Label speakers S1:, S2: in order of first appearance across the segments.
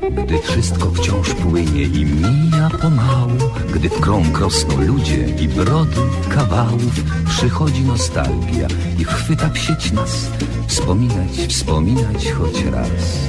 S1: Gdy wszystko wciąż płynie i mija pomału Gdy w krąg rosną ludzie i brody kawałów Przychodzi nostalgia i chwyta psieć nas Wspominać, wspominać choć raz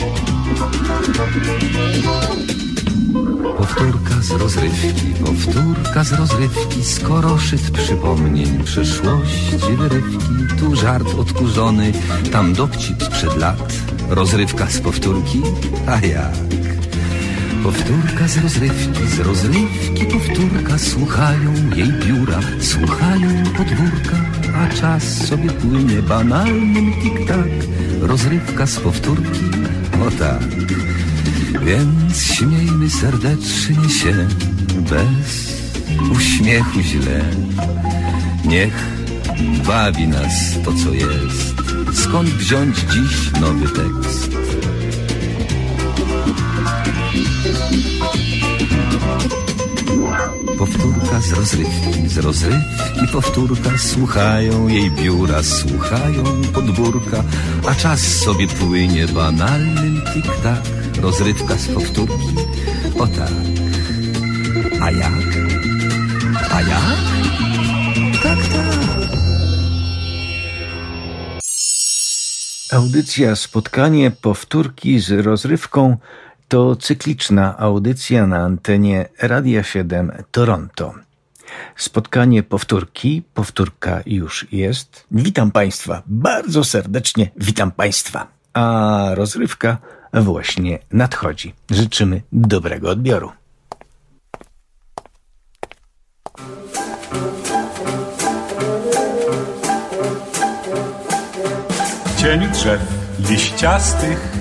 S1: Powtórka z rozrywki, powtórka z rozrywki, skoro szyt przypomnień przeszłości wyrywki, tu żart odkurzony, tam dowcip sprzed lat, rozrywka z powtórki, a jak? Powtórka z rozrywki, z rozrywki powtórka, słuchają jej biura, słuchają podwórka, a czas sobie płynie banalnym tik-tak, rozrywka z powtórki, tak. Więc śmiejmy serdecznie się bez uśmiechu źle. Niech bawi nas to, co jest. Skąd wziąć dziś nowy tekst? Powtórka z rozrywki, z rozrywki powtórka. Słuchają jej biura, słuchają podwórka A czas sobie płynie banalnym tik-tak. Rozrywka z powtórki, o tak. A jak? A jak? Tak, tak.
S2: Audycja Spotkanie Powtórki z rozrywką to cykliczna audycja na antenie Radia 7 Toronto. Spotkanie powtórki, powtórka już jest. Witam Państwa, bardzo serdecznie witam Państwa. A rozrywka właśnie nadchodzi. Życzymy dobrego odbioru.
S3: Cień drzew liściastych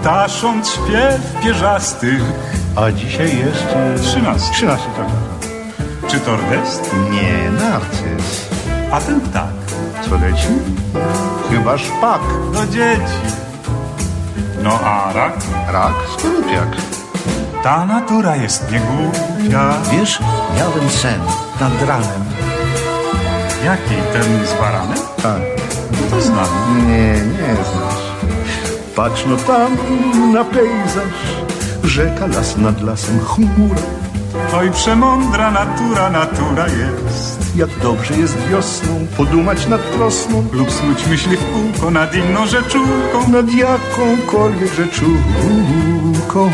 S3: ptasząc śpiew pierzastych.
S4: A dzisiaj jest...
S3: Trzynasty.
S4: Trzynasty, tak, tak.
S3: Czy tordest?
S4: Nie, narcyz.
S3: A ten ptak?
S4: Co leci? Chyba szpak.
S3: Do dzieci. No a rak?
S4: Rak? Skorupiak.
S3: Ta natura jest niegłupia.
S5: Wiesz, miałem sen nad ranem.
S3: Jaki? Ten z baranem?
S4: Tak.
S3: No to znam.
S4: Nie, nie znasz. Patrz no tam na pejzaż, rzeka, las nad lasem, chmura.
S3: Oj, przemądra natura, natura jest.
S4: Jak dobrze jest wiosną, podumać nad prosną
S3: lub snuć myśli w kółko nad inną rzeczówką,
S4: nad jakąkolwiek rzeczówką.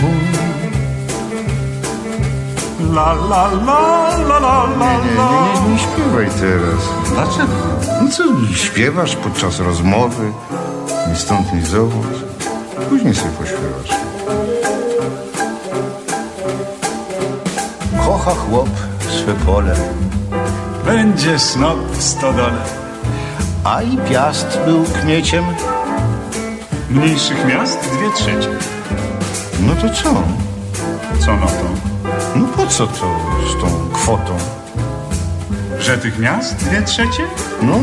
S3: La la la la la la
S4: Nie, nie, nie, nie, nie śpiewaj teraz.
S3: Dlaczego?
S4: No co, śpiewasz podczas rozmowy, ni stąd, ni zowąd. Później sobie pośpiewasz.
S5: Kocha chłop swe pole,
S3: Będzie snop w stodole.
S5: a i piast był kmieciem.
S3: Mniejszych miast dwie trzecie.
S4: No to co?
S3: Co no to?
S4: No po co to z tą kwotą?
S3: Że tych miast dwie trzecie?
S4: No,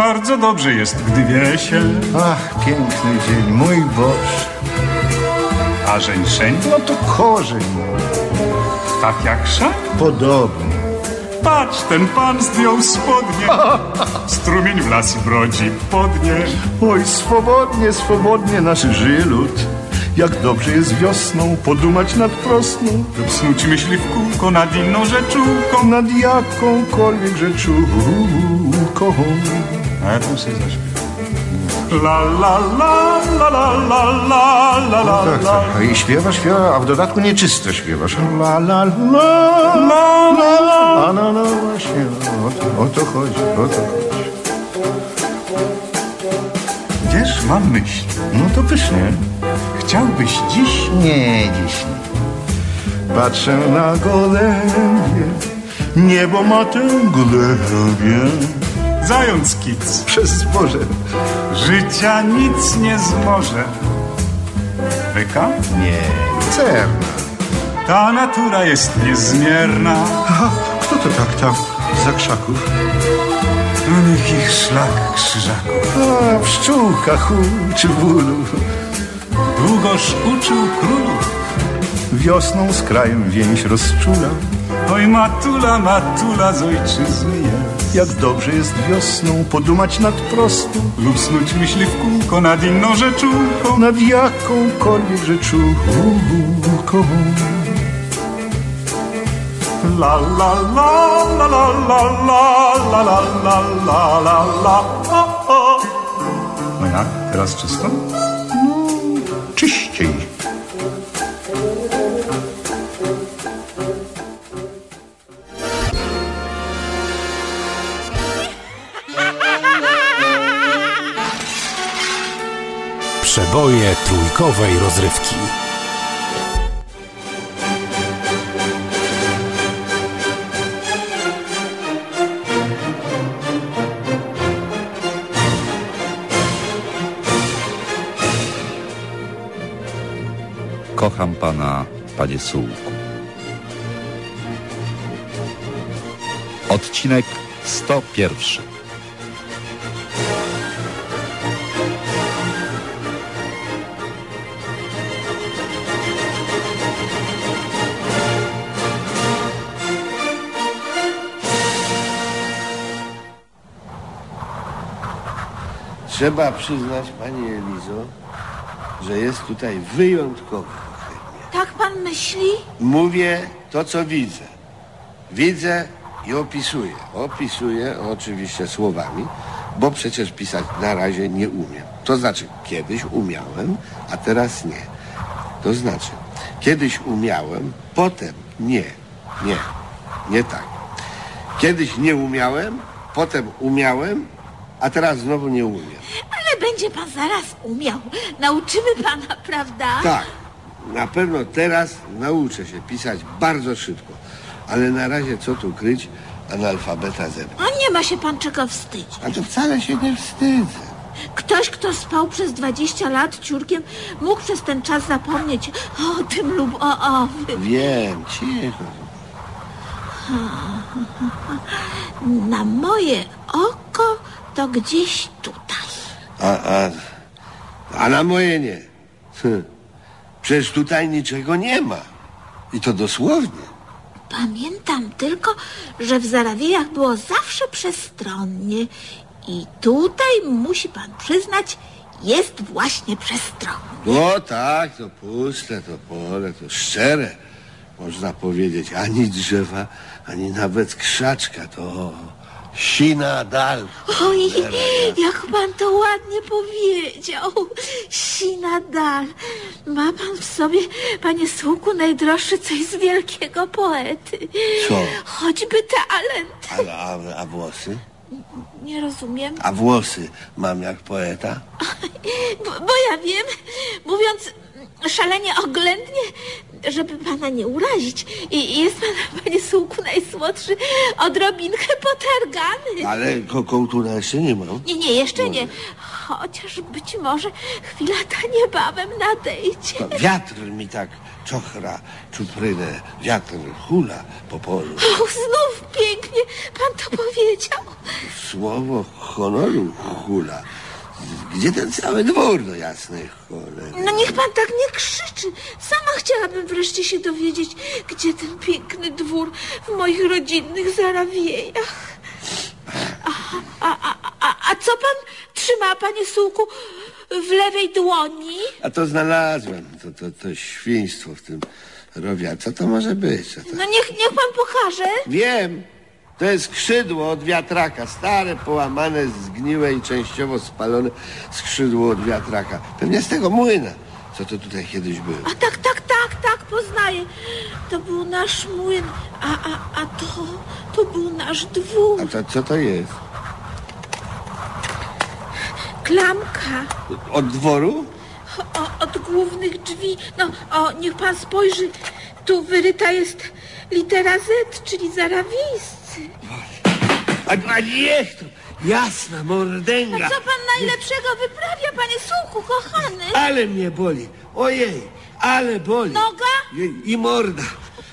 S3: Bardzo dobrze jest, gdy wie się,
S4: ach, piękny dzień, mój Boże.
S3: a żeńszeń
S4: No to korzeń,
S3: tak jak szak.
S4: podobny.
S3: Patrz, ten pan zdjął spodnie. Strumień w las brodzi podnie.
S4: Oj, swobodnie, swobodnie nasz żyje lud. Jak dobrze jest wiosną, podumać nad prosną,
S3: Lub snuć myśli w kółko nad inną rzeczówką.
S4: nad jakąkolwiek rzeczówką.
S3: A ja tam sobie zaśpiewam. La la la la la la la la la
S4: Tak, tak. A i śpiewa, śpiewa, a w dodatku nieczysto śpiewasz. La la la
S3: la la
S4: A no, no właśnie, no, o, to, o to chodzi, o to chodzi.
S3: Wiesz, mam myśl.
S4: No to pysznie.
S3: Chciałbyś dziś
S4: Nie, dziś nie. Patrzę na gołębie, niebo ma tę gołębie.
S3: Zając kic.
S4: Przez zboże.
S3: Życia nic nie zmoże. Byka?
S4: Nie, lucerna.
S3: Ta natura jest niezmierna.
S4: Aha, kto to tak tam za krzaków?
S3: No niech ich szlak krzyżaków.
S4: A, pszczółka huczy bólu.
S3: Długoż uczył królów.
S4: Wiosną z krajem więź rozczula.
S3: Oj matula, matula z ojczyzny jest.
S4: Jak dobrze jest wiosną podumać nad prostą,
S3: Lub snuć myśli w kółko nad inną rzeczówką.
S4: nad jakąkolwiek rzeczówką.
S3: La la la la la la la la la la la la la. No jak? Teraz czysto?
S6: Przeboje trójkowej rozrywki.
S7: Kocham pana, panie Sułku. Odcinek 101.
S8: Trzeba przyznać, pani Elizo, że jest tutaj wyjątkowo.
S9: Tak pan myśli?
S8: Mówię to, co widzę. Widzę i opisuję. Opisuję oczywiście słowami, bo przecież pisać na razie nie umiem. To znaczy, kiedyś umiałem, a teraz nie. To znaczy, kiedyś umiałem, potem nie. Nie. Nie tak. Kiedyś nie umiałem, potem umiałem, a teraz znowu nie umiem.
S9: Ale będzie pan zaraz umiał. Nauczymy pana, prawda?
S8: Tak, na pewno teraz nauczę się pisać bardzo szybko. Ale na razie co tu kryć, analfabeta ze mną.
S9: A nie ma się pan czego wstydzić.
S8: A to wcale się nie wstydzę.
S9: Ktoś, kto spał przez 20 lat ciurkiem, mógł przez ten czas zapomnieć o tym lub o owym.
S8: Wiem, cicho.
S9: Na moje oko to gdzieś tutaj.
S8: A, a, a na moje nie. Hm. Przecież tutaj niczego nie ma. I to dosłownie.
S9: Pamiętam tylko, że w Zarawiejach było zawsze przestronnie. I tutaj, musi pan przyznać, jest właśnie przestronnie.
S8: No tak, to puste, to pole, to szczere. Można powiedzieć, ani drzewa, ani nawet krzaczka, to sina dal.
S9: Oj, jak pan to ładnie powiedział. Sina dal. Ma pan w sobie, panie Słuku, najdroższy coś z wielkiego poety.
S8: Co?
S9: Choćby talent.
S8: A, a, a włosy?
S9: Nie rozumiem.
S8: A włosy mam jak poeta?
S9: Bo, bo ja wiem, mówiąc szalenie oględnie, żeby pana nie urazić. I jest pan, panie Słuku, najsłodszy, odrobinkę potargany.
S8: Ale ko kołtuna jeszcze nie mam.
S9: Nie, nie, jeszcze nie. Chociaż być może chwila ta niebawem nadejdzie.
S8: To wiatr mi tak czochra, czuprynę, wiatr hula po polu.
S9: O, znów pięknie pan to powiedział.
S8: Słowo honoru hula. Gdzie ten cały dwór do jasnej cholery?
S9: No niech pan tak nie krzyczy. Sama chciałabym wreszcie się dowiedzieć, gdzie ten piękny dwór w moich rodzinnych zarawiejach. A, a, a, a, a co pan trzyma, panie Sułku, w lewej dłoni?
S8: A to znalazłem. To, to, to świństwo w tym rowie. A co to może być? Co to...
S9: No niech, niech pan pokaże.
S8: Wiem. To jest skrzydło od wiatraka. Stare, połamane, zgniłe i częściowo spalone skrzydło od wiatraka. Pewnie z tego młyna, co to tutaj kiedyś było.
S9: A tak, tak, tak, tak, poznaję. To był nasz młyn, a, a, a to, to był nasz dwór.
S8: A to, co to jest?
S9: Klamka
S8: Od dworu?
S9: o, od głównych drzwi. No, o, niech pan spojrzy. Tu wyryta jest litera Z, czyli zarawiejscy.
S8: A, a niech to, jasna mordęga.
S9: A co pan najlepszego wyprawia, panie Sułku, kochany?
S8: Ale mnie boli. Ojej, ale boli.
S9: Noga?
S8: I, i morda.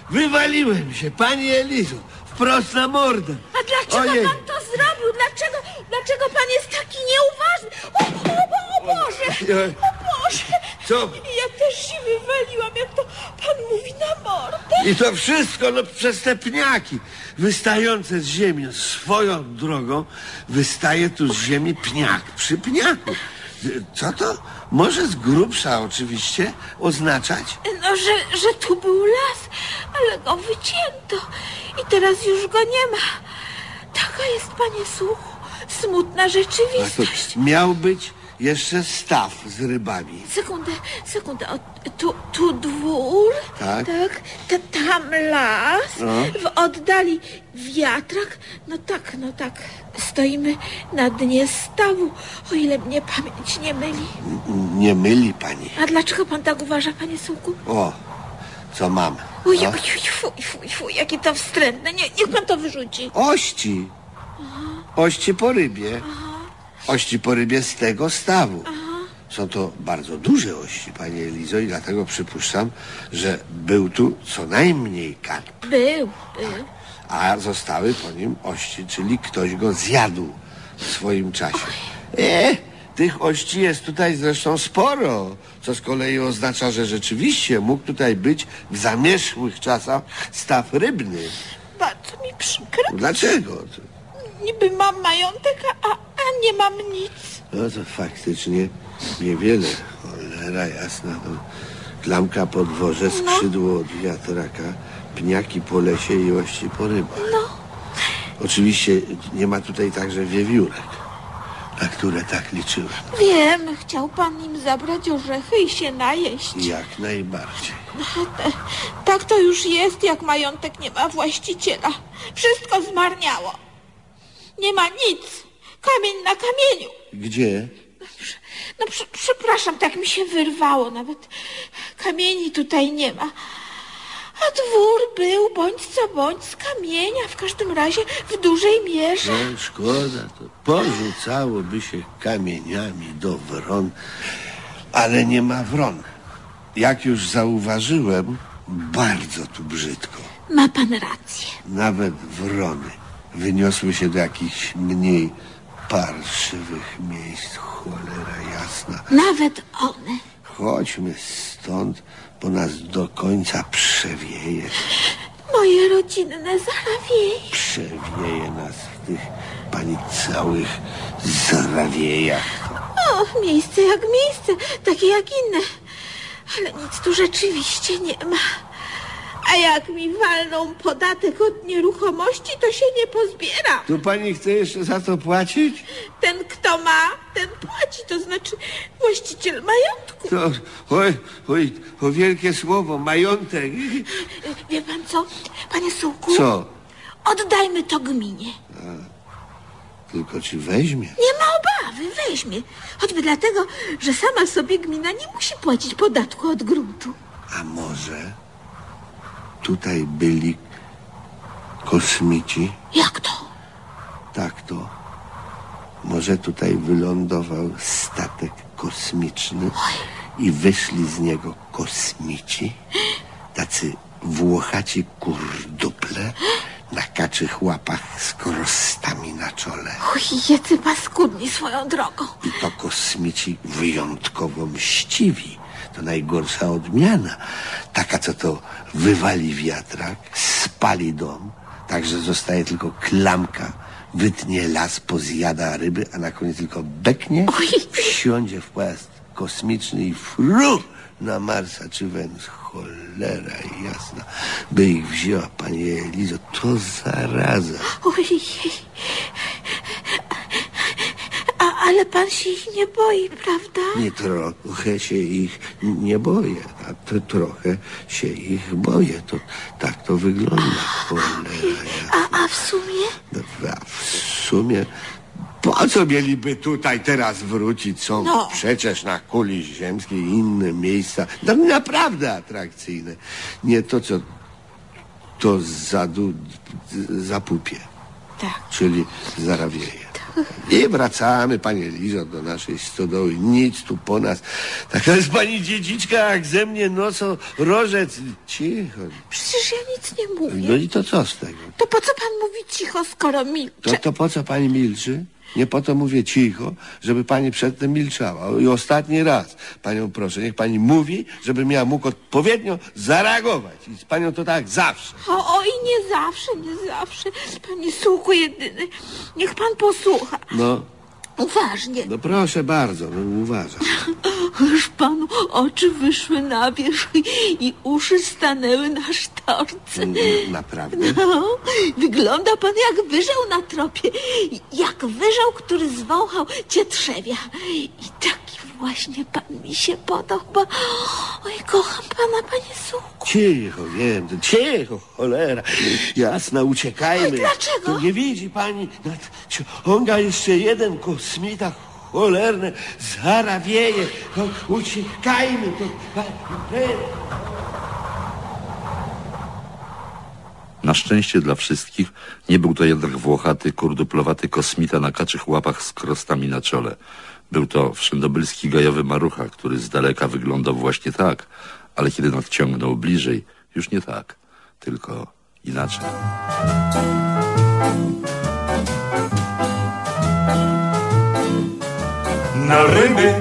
S8: Wywaliłem się, pani Elizo. Wprost na mordę.
S9: A dlaczego
S8: Ojej.
S9: pan to zrobił? Dlaczego, dlaczego pan jest taki nieuważny? O, o, o, o Boże!
S8: Ojej.
S9: O Boże!
S8: Co?
S9: Ja też się wywaliłam, jak to pan mówi na mordę.
S8: I to wszystko no, przez te pniaki wystające z ziemi swoją drogą wystaje tu z ziemi pniak przy pniaku. Co to może z grubsza oczywiście oznaczać?
S9: No, że, że tu był las, ale go wycięto i teraz już go nie ma. Taka jest, panie Słuchu, smutna
S8: A to
S9: rzeczywistość.
S8: miał być jeszcze staw z rybami.
S9: Sekundę, sekundę. O, tu, tu dwór,
S8: Tak.
S9: tak ta, tam las,
S8: No.
S9: w oddali wiatrak. No tak, no tak. Stoimy na dnie stawu, o ile mnie pamięć nie myli.
S8: Nie myli pani.
S9: A dlaczego pan tak uważa, panie Sułku?
S8: O, co mam?
S9: Oj,
S8: No?
S9: oj, oj, fuj, fuj, fuj, jakie to wstrętne. Nie, niech pan to wyrzuci.
S8: Ości. Ości po rybie. Ości po rybie z tego stawu. Są to bardzo duże ości, panie Elizo, i dlatego przypuszczam, że był tu co najmniej karp,
S9: Był, był.
S8: a zostały po nim ości, czyli ktoś go zjadł w swoim czasie. E, tych ości jest tutaj zresztą sporo, co z kolei oznacza, że rzeczywiście mógł tutaj być w zamierzchłych czasach staw rybny.
S9: Bardzo mi przykro.
S8: Dlaczego?
S9: Niby mam majątek, a, a nie mam nic.
S8: No to faktycznie niewiele. Cholera jasna. To klamka po dworze, skrzydło od wiatraka, pniaki po lesie i ości po rybach.
S9: No.
S8: Oczywiście nie ma tutaj także wiewiórek, na które tak liczyłem.
S9: Wiem, chciał pan im zabrać orzechy i się najeść.
S8: Jak najbardziej.
S9: Tak to już jest, jak majątek nie ma właściciela. Wszystko zmarniało. Nie ma nic. Kamień na kamieniu.
S8: Gdzie?
S9: No prze, przepraszam, tak mi się wyrwało. Nawet kamieni tutaj nie ma. A dwór był bądź co bądź z kamienia, w każdym razie w dużej mierze.
S8: No, szkoda, to porzucałoby się kamieniami do wron, ale nie ma wron. Jak już zauważyłem, bardzo tu brzydko.
S9: Ma pan rację.
S8: Nawet wrony wyniosły się do jakichś mniej parszywych miejsc. Cholera jasna.
S9: Nawet one.
S8: Chodźmy stąd, bo nas do końca przewieje.
S9: Moje rodzinne zarawieje.
S8: Przewieje nas w tych pani całych zarawiejach.
S9: O, miejsce jak miejsce, takie jak inne. Ale nic tu rzeczywiście nie ma. A jak mi walną podatek od nieruchomości, to się nie pozbiera.
S8: Tu pani chce jeszcze za to płacić?
S9: Ten, kto ma, ten płaci, to znaczy właściciel majątku.
S8: To, oj, oj, o wielkie słowo, majątek.
S9: Wie pan co, panie Sułku?
S8: Co?
S9: Oddajmy to gminie.
S8: Tylko czy weźmie?
S9: Nie ma obawy, weźmie. Choćby dlatego, że sama sobie gmina nie musi płacić podatku od gruntu.
S8: A może tutaj byli kosmici?
S9: Jak to?
S8: Tak to. Może tutaj wylądował statek kosmiczny i wyszli z niego kosmici? Tacy włochaci kurduple na kaczych łapach z krostami na czole.
S9: Oj, jacy paskudni swoją drogą.
S8: I to kosmici wyjątkowo mściwi. To najgorsza odmiana. Taka, co to wywali wiatrak, spali dom, tak że zostaje tylko klamka, wytnie las, pozjada ryby, a na koniec tylko beknie, wsiądzie w pojazd kosmiczny i fru na Marsa czy Wenus. Cholera jasna. By ich wzięła, panie Elizo, to zaraza.
S9: Ojej. Ale pan się ich nie boi, prawda?
S8: Nie trochę się ich nie boję, a to trochę się ich boję. To, tak to wygląda. Cholera.
S9: A, a w sumie?
S8: No, A w sumie po co mieliby tutaj teraz wrócić? Są
S9: No.
S8: przecież na kuli ziemskiej inne miejsca. No, naprawdę atrakcyjne. Nie to, co to zadu, zapupie,
S9: Tak.
S8: czyli zarawieje. I wracamy, panie Lizo, do naszej stodoły. Nic tu po nas. Taka jest pani dziedziczka, jak ze mnie nocą rożec. Cicho.
S9: Przecież ja nic nie mówię.
S8: No i to co z tego?
S9: To po co pan mówi cicho, skoro milczy?
S8: To, to po co pani milczy? Nie po to mówię cicho, żeby pani przedtem milczała. I ostatni raz panią proszę, niech pani mówi, żebym ja mógł odpowiednio zareagować. I z panią to tak zawsze.
S9: O, oj, nie zawsze, nie zawsze. Panie słuchu jedyny, niech pan posłucha.
S8: No,
S9: Uważnie.
S8: no proszę bardzo, no uważam.
S9: Już panu oczy wyszły na wierzch i, i uszy stanęły na sztorce.
S8: Mm, Naprawdę?
S9: No, wygląda pan jak wyżał na tropie. Jak wyżał, który zwąchał cietrzewia. I taki właśnie pan mi się podoba. Oj, kocham pana, panie słuchu.
S8: Cicho, wiem, to cicho, cholera. Jasna, uciekajmy.
S9: Ale dlaczego?
S8: To nie widzi pani, nadciąga jeszcze jeden kosmita cholerny, zarawieje. To uciekajmy, to...
S7: Na szczęście dla wszystkich nie był to jednak włochaty, kurduplowaty kosmita na kaczych łapach z krostami na czole. Był to wszędobylski gajowy marucha, który z daleka wyglądał właśnie tak, ale kiedy nadciągnął bliżej, już nie tak, tylko inaczej.
S10: Na ryby,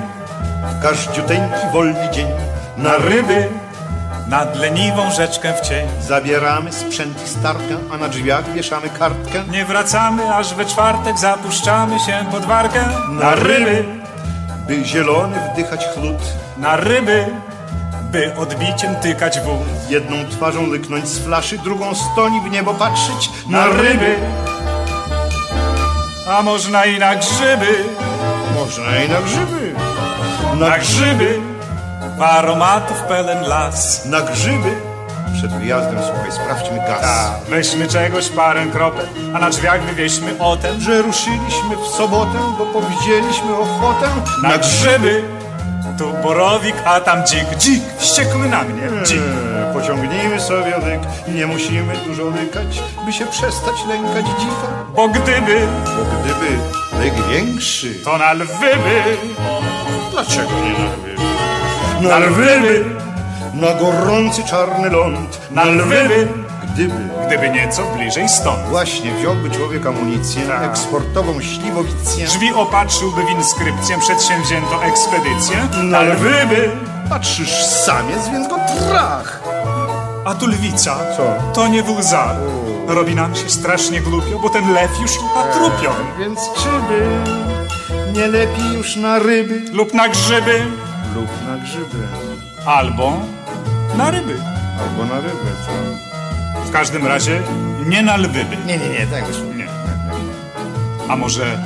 S10: każdziuteńki wolny dzień.
S3: Na ryby, nad leniwą rzeczkę w cień.
S4: Zabieramy sprzęt i starkę, a na drzwiach wieszamy kartkę.
S3: Nie wracamy, aż we czwartek zapuszczamy się pod warkę. Na ryby,
S4: By zielony wdychać chlut,
S3: na ryby, by odbiciem tykać wóz.
S4: jedną twarzą lyknąć z flaszy, drugą stoni w niebo patrzeć.
S3: Na ryby, a można i na grzyby.
S4: Można i na grzyby.
S3: Na grzyby, aromatów pełen las.
S4: Na grzyby. Przed wyjazdem, słuchaj, sprawdźmy gaz.
S3: A, weźmy czegoś parę kropel, a na drzwiach wywieźmy o tem,
S4: Że ruszyliśmy w sobotę, bo powiedzieliśmy ochotę.
S3: Na grzyby, tu borowik, a tam dzik, dzik, wściekły na mnie, dzik.
S4: Eee, Pociągnijmy sobie lyk i nie musimy dużo lykać, by się przestać lękać dzika.
S3: Bo gdyby,
S4: Bo gdyby lyk większy,
S3: to na lwy by,
S4: dlaczego nie na lwy?
S3: na lwy by,
S4: Na gorący czarny ląd,
S3: na lwy by,
S4: gdyby
S3: gdyby nieco bliżej stąd.
S4: właśnie wziąłby człowiek amunicję,
S3: Tak.
S4: eksportową śliwowicję,
S3: Drzwi opatrzyłby w inskrypcję, przedsięwzięto ekspedycję, na lwy by,
S4: patrzysz samiec, więc go trach.
S3: a tu lwica,
S4: Co?
S3: to nie w łzach. Robi nam się strasznie głupio, bo ten lew już natrupią.
S4: Więc czy by nie lepiej już na ryby
S3: Lub na grzyby,
S4: lub na grzyby,
S3: albo na ryby.
S4: albo na ryby, co?
S3: W każdym razie nie na lwy by.
S4: Nie, nie, nie, tak już
S3: Nie. A może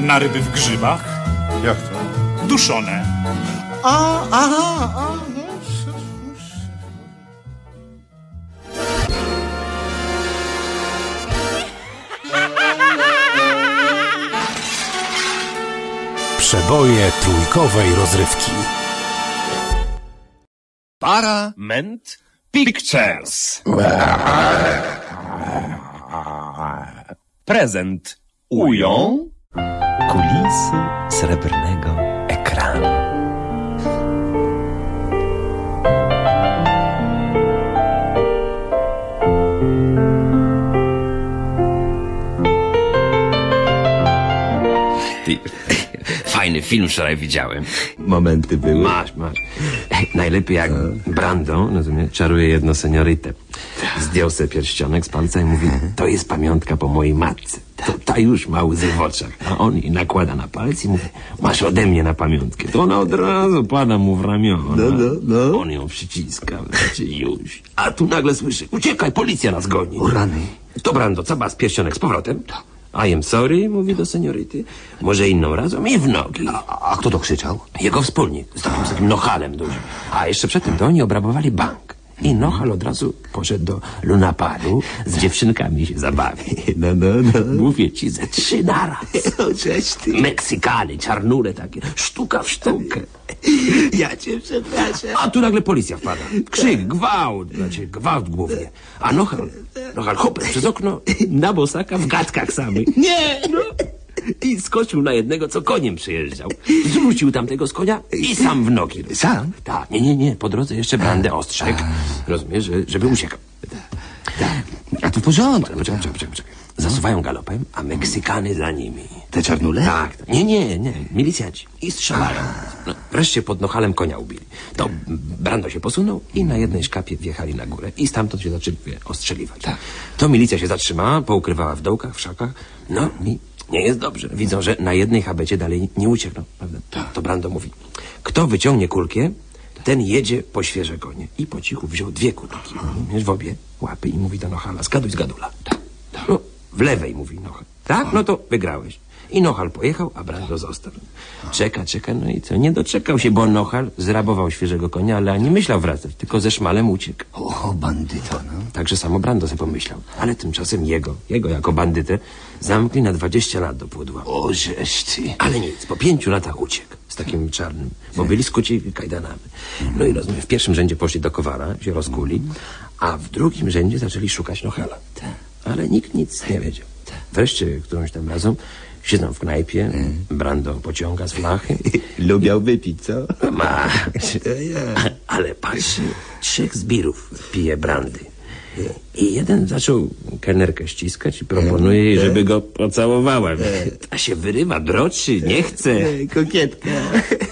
S3: na ryby w grzybach?
S4: Jak to?
S3: Duszone.
S4: A, aha, a, no,
S6: Przeboje trójkowej rozrywki.
S11: Parament Pictures. Prezent ują
S1: Kulisy srebrnego
S12: fajny film wczoraj widziałem.
S1: Momenty były.
S12: Masz, masz. Najlepiej jak Brando, rozumiesz, czaruje jedno seniorytę. Zdjął sobie pierścionek z palca i mówi, to jest pamiątka po mojej matce. To ta już ma łzy w oczach. A on jej nakłada na palec i mówi, masz ode mnie na pamiątkę. To ona od razu pada mu w ramiona.
S1: No, no, no.
S12: On ją przyciska, znaczy już. A tu nagle słyszy, uciekaj, policja nas goni.
S1: O rany.
S12: To Brando, co z pierścionek z powrotem? I am sorry, mówi do seniority. Może inną razem i w nogi.
S1: A, a kto to krzyczał?
S12: Jego wspólnik, z takim, z takim nochalem dużym. A jeszcze przed tym to oni obrabowali bank. I Nochal od razu poszedł do Lunaparu z dziewczynkami się zabawić.
S1: No, no, no.
S12: Mówię ci, ze trzy naraz.
S1: Cześć ty.
S12: Meksykany, czarnure takie, sztuka w sztukę.
S1: Ja cię przepraszam.
S12: A tu nagle policja wpada. Krzyk, gwałt, znaczy gwałt głównie. A Nochal, Nochal hop, przez okno, na bosaka w gadkach samych.
S1: Nie!
S12: No. I skoczył na jednego, co koniem przyjeżdżał. Zrzucił tamtego z konia i sam w nogi.
S13: Sam?
S12: Tak, nie, nie, nie. Po drodze jeszcze brandę ostrzegł. Rozumiesz, że, żeby uciekał.
S13: A to w porządku.
S12: Poczekaj, poczekaj, poczekaj. Zasuwają galopem, a Meksykany za nimi.
S13: Te czarnule?
S12: Tak, tak. Nie, nie, nie. Milicjanci. I strzelają. No, wreszcie pod Nochalem konia ubili. To Brando się posunął i na jednej szkapie wjechali na górę. I stamtąd się zaczęli ostrzeliwać. To milicja się zatrzymała, poukrywała w dołkach, w szakach. No i nie jest dobrze. Widzą, że na jednej habecie dalej nie uciekną. Prawda? To Brando mówi, kto wyciągnie kulkę, ten jedzie po świeże konie. I po cichu wziął dwie kulki. Wiesz, w obie łapy i mówi do Nochala, zgaduj z gadula. No, w lewej, mówi Nochal. Tak? No to wygrałeś. I Nochal pojechał, a Brando został. Czeka, czeka, no i co? Nie doczekał się, bo Nochal zrabował świeżego konia, ale nie myślał wracać, tylko ze szmalem uciekł.
S13: O, bandyto, no.
S12: Także samo Brando sobie pomyślał. Ale tymczasem jego, jego jako bandytę, zamkli na 20 lat do pudła.
S13: O, żeż ty.
S12: Ale nic, po pięciu latach uciekł z takim czarnym, bo byli skuci kajdanami. No i rozumiem, w pierwszym rzędzie poszli do Kowara, się rozkuli, a w drugim rzędzie zaczęli szukać Nochala. Ale nikt nic nie wiedział. Wreszcie którąś tam razem siedzą w knajpie, Brando pociąga z flachy.
S13: Lubiał wypić, co?
S12: Ma. Ale patrz, trzech zbirów pije brandy. I jeden zaczął kelnerkę ściskać i proponuje jej, żeby go pocałowała. A się wyrywa, droczy, nie chce.
S13: Kokietka.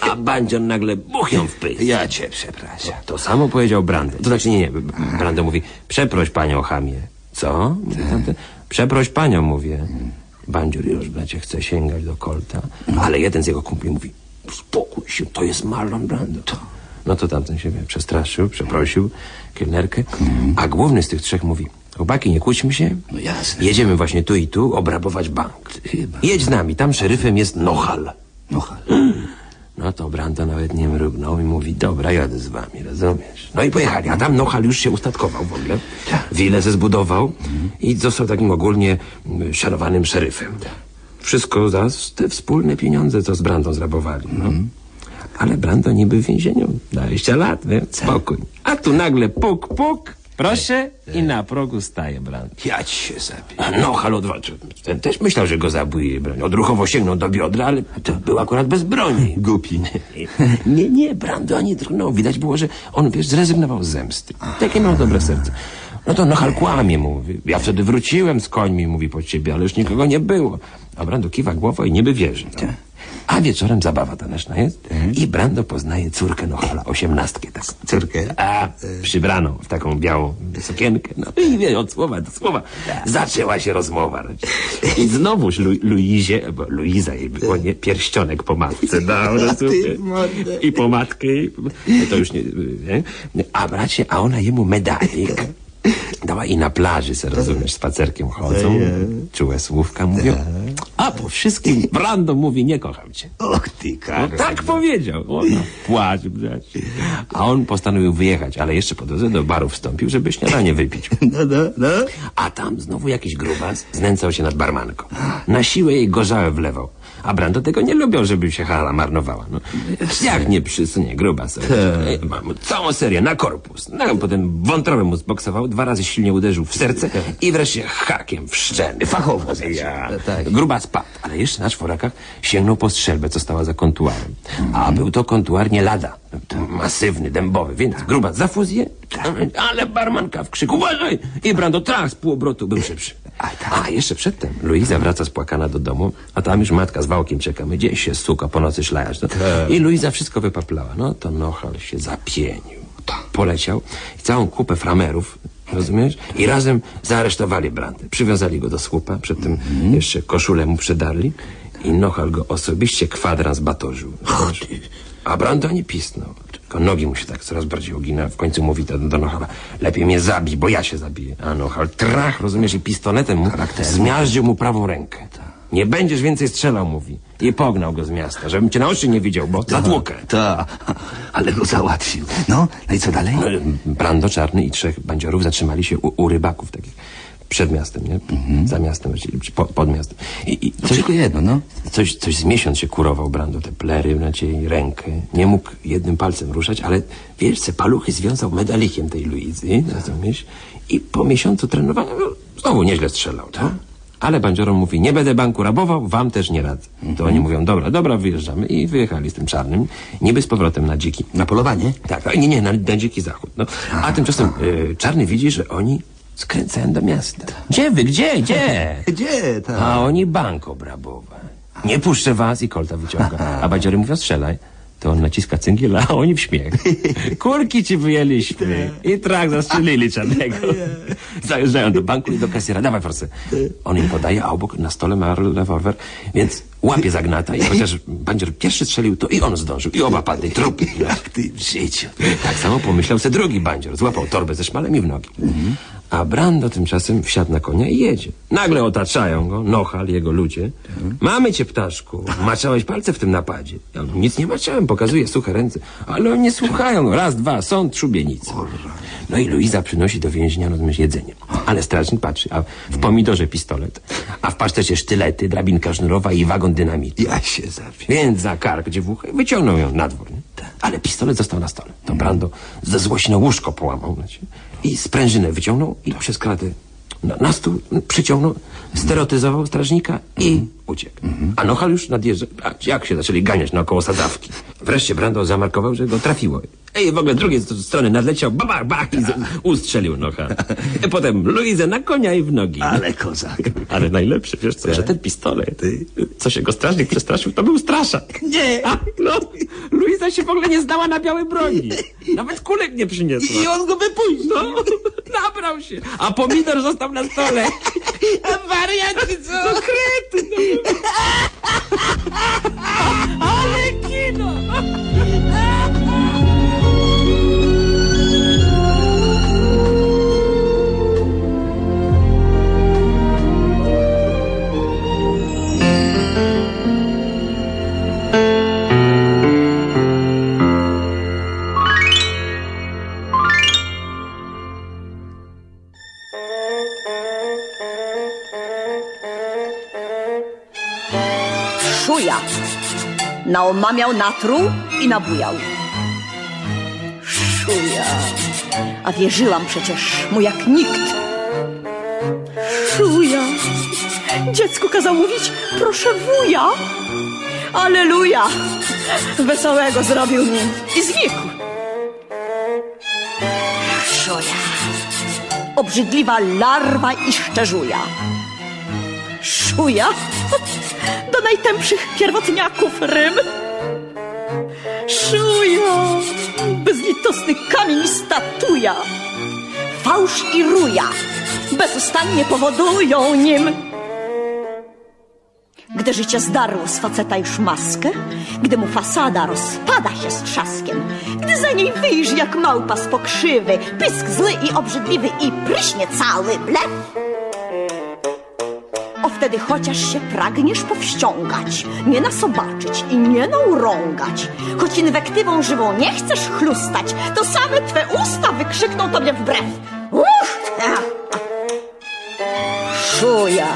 S12: A bandzior nagle buch ją w pysk.
S13: Ja cię przepraszam.
S12: To samo powiedział Brando. To znaczy, nie, nie. Brando mówi, przeproś panią chamie. Co? Tamten, Przeproś panią, mówię. Bandzior już, bracie, chce sięgać do kolta. Ale jeden z jego kumpli mówi, spokój się, to jest Marlon Brando. No to tamten się wie, przestraszył, przeprosił kelnerkę. A główny z tych trzech mówi, chłopaki, nie kłóćmy się.
S13: No jasne.
S12: Jedziemy właśnie tu i tu obrabować bank.
S13: Chyba.
S12: Jedź z nami, tam szeryfem jest Nochal.
S13: Nochal.
S12: No to Brando nawet nie mrugnął i mówi, dobra, jadę z wami, rozumiesz? No i pojechali, a tam Nochal już się ustatkował w ogóle. Wilę ze zbudował i został takim ogólnie mm, szanowanym szeryfem. Wszystko za te wspólne pieniądze, co z Brandą zrabowali. No. Ale Brando niby w więzieniu 20 lat, nie? spokój. A tu nagle puk, puk, proszę i na progu staje Brando.
S13: Ja ci się zabiję.
S12: No, halo, dwa. Ten też myślał, że go zabije. broń. Odruchowo sięgnął do biodra, ale to był akurat bez broni.
S13: Głupi.
S12: Nie, nie, Brando ani drgnął. Widać było, że on, wiesz, zrezygnował z zemsty. Takie miał dobre serce. No to Nochal kłamie, mówi. Ja wtedy wróciłem z końmi, mówi po ciebie, ale już nikogo nie było. A Brando kiwa głową i niby wierzy. No. A wieczorem zabawa taneczna jest i Brando poznaje córkę Nochala, osiemnastkę taką.
S13: Córkę?
S12: A, przybraną w taką białą sukienkę. No i wie, od słowa do słowa zaczęła się rozmowa. I znowuż Lu Luizie, bo Luiza jej było, nie? Pierścionek po matce dał, rozumiesz? I po matkę, i, to już nie, nie? A bracie, a ona jemu medalik dała i na plaży, se rozumiesz, spacerkiem chodzą, czułe słówka mówią, a po wszystkim Brando mówi, nie kocham cię.
S13: Och ty,
S12: No tak powiedział. Ona płacz, bracie. A on postanowił wyjechać, ale jeszcze po drodze do baru wstąpił, żeby śniadanie wypić.
S13: No, no, no.
S12: A tam znowu jakiś grubas znęcał się nad barmanką. Na siłę jej gorzałe wlewał. A Brando tego nie lubiał, żeby się hala marnowała. No, jak nie przysunie grubas. Ej, Mam całą serię na korpus. No, potem wątrobę mu zboksował, dwa razy silnie uderzył w serce i wreszcie hakiem w.
S13: Fachowo
S12: Ja.
S13: Tak.
S12: Grubas padł, ale jeszcze na czworakach sięgnął po strzelbę, co stała za kontuarem. A był to kontuar nie lada. Masywny, dębowy, więc grubas za fuzję, ale barmanka w krzyku, uważaj! I Brando trach z półobrotu był szybszy. A, jeszcze przedtem Luiza wraca spłakana do domu, a tam już matka z wałkiem czeka. My gdzieś się suka po nocy szlajać. No. I Luiza wszystko wypaplała. No to Nochal się zapienił. Poleciał i całą kupę framerów, rozumiesz? I razem zaaresztowali Brandę. Przywiązali go do słupa, przedtem jeszcze koszulę mu przedarli i Nochal go osobiście kwadrans batorzył. A Brando nie pisnął. Tylko nogi mu się tak coraz bardziej ugina. W końcu mówi do, do Nochala, lepiej mnie zabij, bo ja się zabiję. A Nochal trach, rozumiesz, i pistoletem mu zmiażdżył mu prawą rękę. Nie będziesz więcej strzelał, mówi. I pognał go z miasta, żebym cię na oczy nie widział, bo zatłukę.
S13: Ta, ale go załatwił. No, no i co dalej?
S12: No, Brando Czarny i trzech bandziorów zatrzymali się u, u rybaków takich przed miastem, nie? Za miastem, czy po, pod miastem. I, i
S13: No tylko jedno, no.
S12: Coś, coś z miesiąc się kurował Brando, te plery, znaczy rękę. Nie mógł jednym palcem ruszać, ale wiesz, se paluchy związał medalikiem tej Luizy, rozumiesz? I po miesiącu trenowania no, znowu nieźle strzelał, tak? Ale bandziorom mówi, nie będę banku rabował, wam też nie radzę.
S13: Mhm.
S12: To oni mówią, dobra, dobra, wyjeżdżamy. I wyjechali z tym czarnym, niby z powrotem na dziki.
S13: Na polowanie?
S12: Tak, nie, nie, na, na dziki zachód. No. A tymczasem y, czarny widzi, że oni skręcają do miasta. Gdzie wy, gdzie, gdzie?
S13: Gdzie, tak?
S12: A oni bank obrabować. Nie puszczę was i kolta wyciąga. A badziory mówią, strzelaj. To on naciska cyngiela, a oni w śmiech. Kurki ci wyjęliśmy. I trak zastrzelili czarnego. Zajeżdżają do banku i do kasjera. Dawaj forsy. On im podaje, a obok na stole ma rewolwer, więc łapie zagnata i chociaż bandzior pierwszy strzelił, to i on zdążył. I oba padli trupy. Jak ty w życiu. Tak samo pomyślał se drugi bandzior. Złapał torbę ze szmalem i w nogi. A Brando tymczasem wsiadł na konia i jedzie. Nagle otaczają go, Nochal, jego ludzie. Mamy cię, ptaszku. Maczałeś palce w tym napadzie. Ja mówię, nic nie maczałem, pokazuje suche ręce. Ale oni nie słuchają. Raz, dwa, sąd, szubienica. No i Luiza przynosi do więzienia, rozumiesz, jedzenie. Ale strażnik patrzy, a w pomidorze pistolet, a w pasztecie sztylety, drabinka sznurowa i wagon dynamitu.
S13: Ja się zapię.
S12: Więc za kark dziewuchę wyciągnął ją na dwór. Nie? Ale pistolet został na stole. To Brando ze złości na łóżko połamał. Znaczy, I sprężynę wyciągnął i przez kratę na, na stół przyciągnął, stereotyzował strażnika i uciekł. A Nochal już nadjeżdża. A jak się zaczęli ganiać naokoło sadzawki. Wreszcie Brando zamarkował, że go trafiło. Ej, w ogóle drugiej st- strony nadleciał, baba, bach, i z- ustrzelił Nochal. I potem Luizę na konia i w nogi.
S13: Ale kozak.
S12: Ale najlepsze, wiesz co, że ten pistolet, co się go strażnik przestraszył, to był straszak.
S13: Nie.
S12: A, no, Luiza się w ogóle nie znała na białej broni. Nawet kulek nie przyniosła.
S13: I on go wypuścił.
S12: No, nabrał się. A pomidor został na stole.
S13: A wariaty co?
S12: No krety, no. Ale kino.
S14: Szuja. Naomamiał, natruł i nabujał. Szuja. A wierzyłam przecież mu jak nikt. Szuja. Dziecku kazał mówić, proszę wuja. Aleluja. Wesołego zrobił mi i znikł. Szuja. Obrzydliwa larwa i szczerzuja. Szuja do najtępszych pierwotniaków Rym. Szuja, bezlitosny kamień statuja. Fałsz i ruja bezustannie powodują nim. Gdy życie zdarło z faceta już maskę, gdy mu fasada rozpada się z trzaskiem, gdy za niej wyjrzy jak małpa z pokrzywy, pysk zły i obrzydliwy i pryśnie cały blef, wtedy chociaż się pragniesz powściągać, nie nasobaczyć i nie naurągać, choć inwektywą żywą nie chcesz chlustać, to same twe usta wykrzykną tobie wbrew. Uff! Szuja.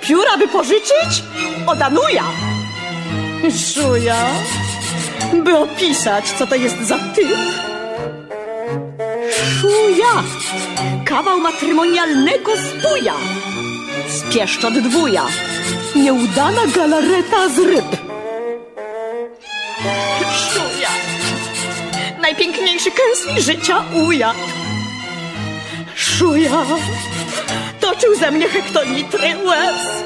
S14: Pióra by pożyczyć? Odanuja. Szuja. By opisać, co to jest za typ. Szuja. Kawał matrymonialnego zbuja z pieszczot dwuja. Nieudana galareta z ryb. Szuja. Najpiękniejszy kęsli życia uja. Szuja. Toczył ze mnie hektolitry łez.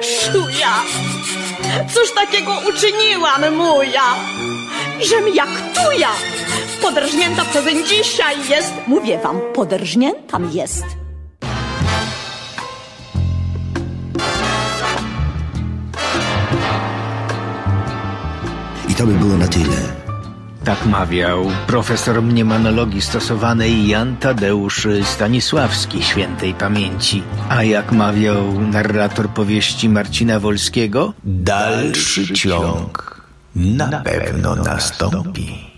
S14: Szuja. Cóż takiego uczyniłam, muja? Żem jak tuja. Podrażnięta przezeń dzisiaj jest. Mówię wam, podrażniętam jest.
S13: I to by było na tyle.
S2: Tak mawiał profesor mniemanologii stosowanej Jan Tadeusz Stanisławski świętej pamięci. A jak mawiał narrator powieści Marcina Wolskiego, dalszy ciąg na pewno nastąpi.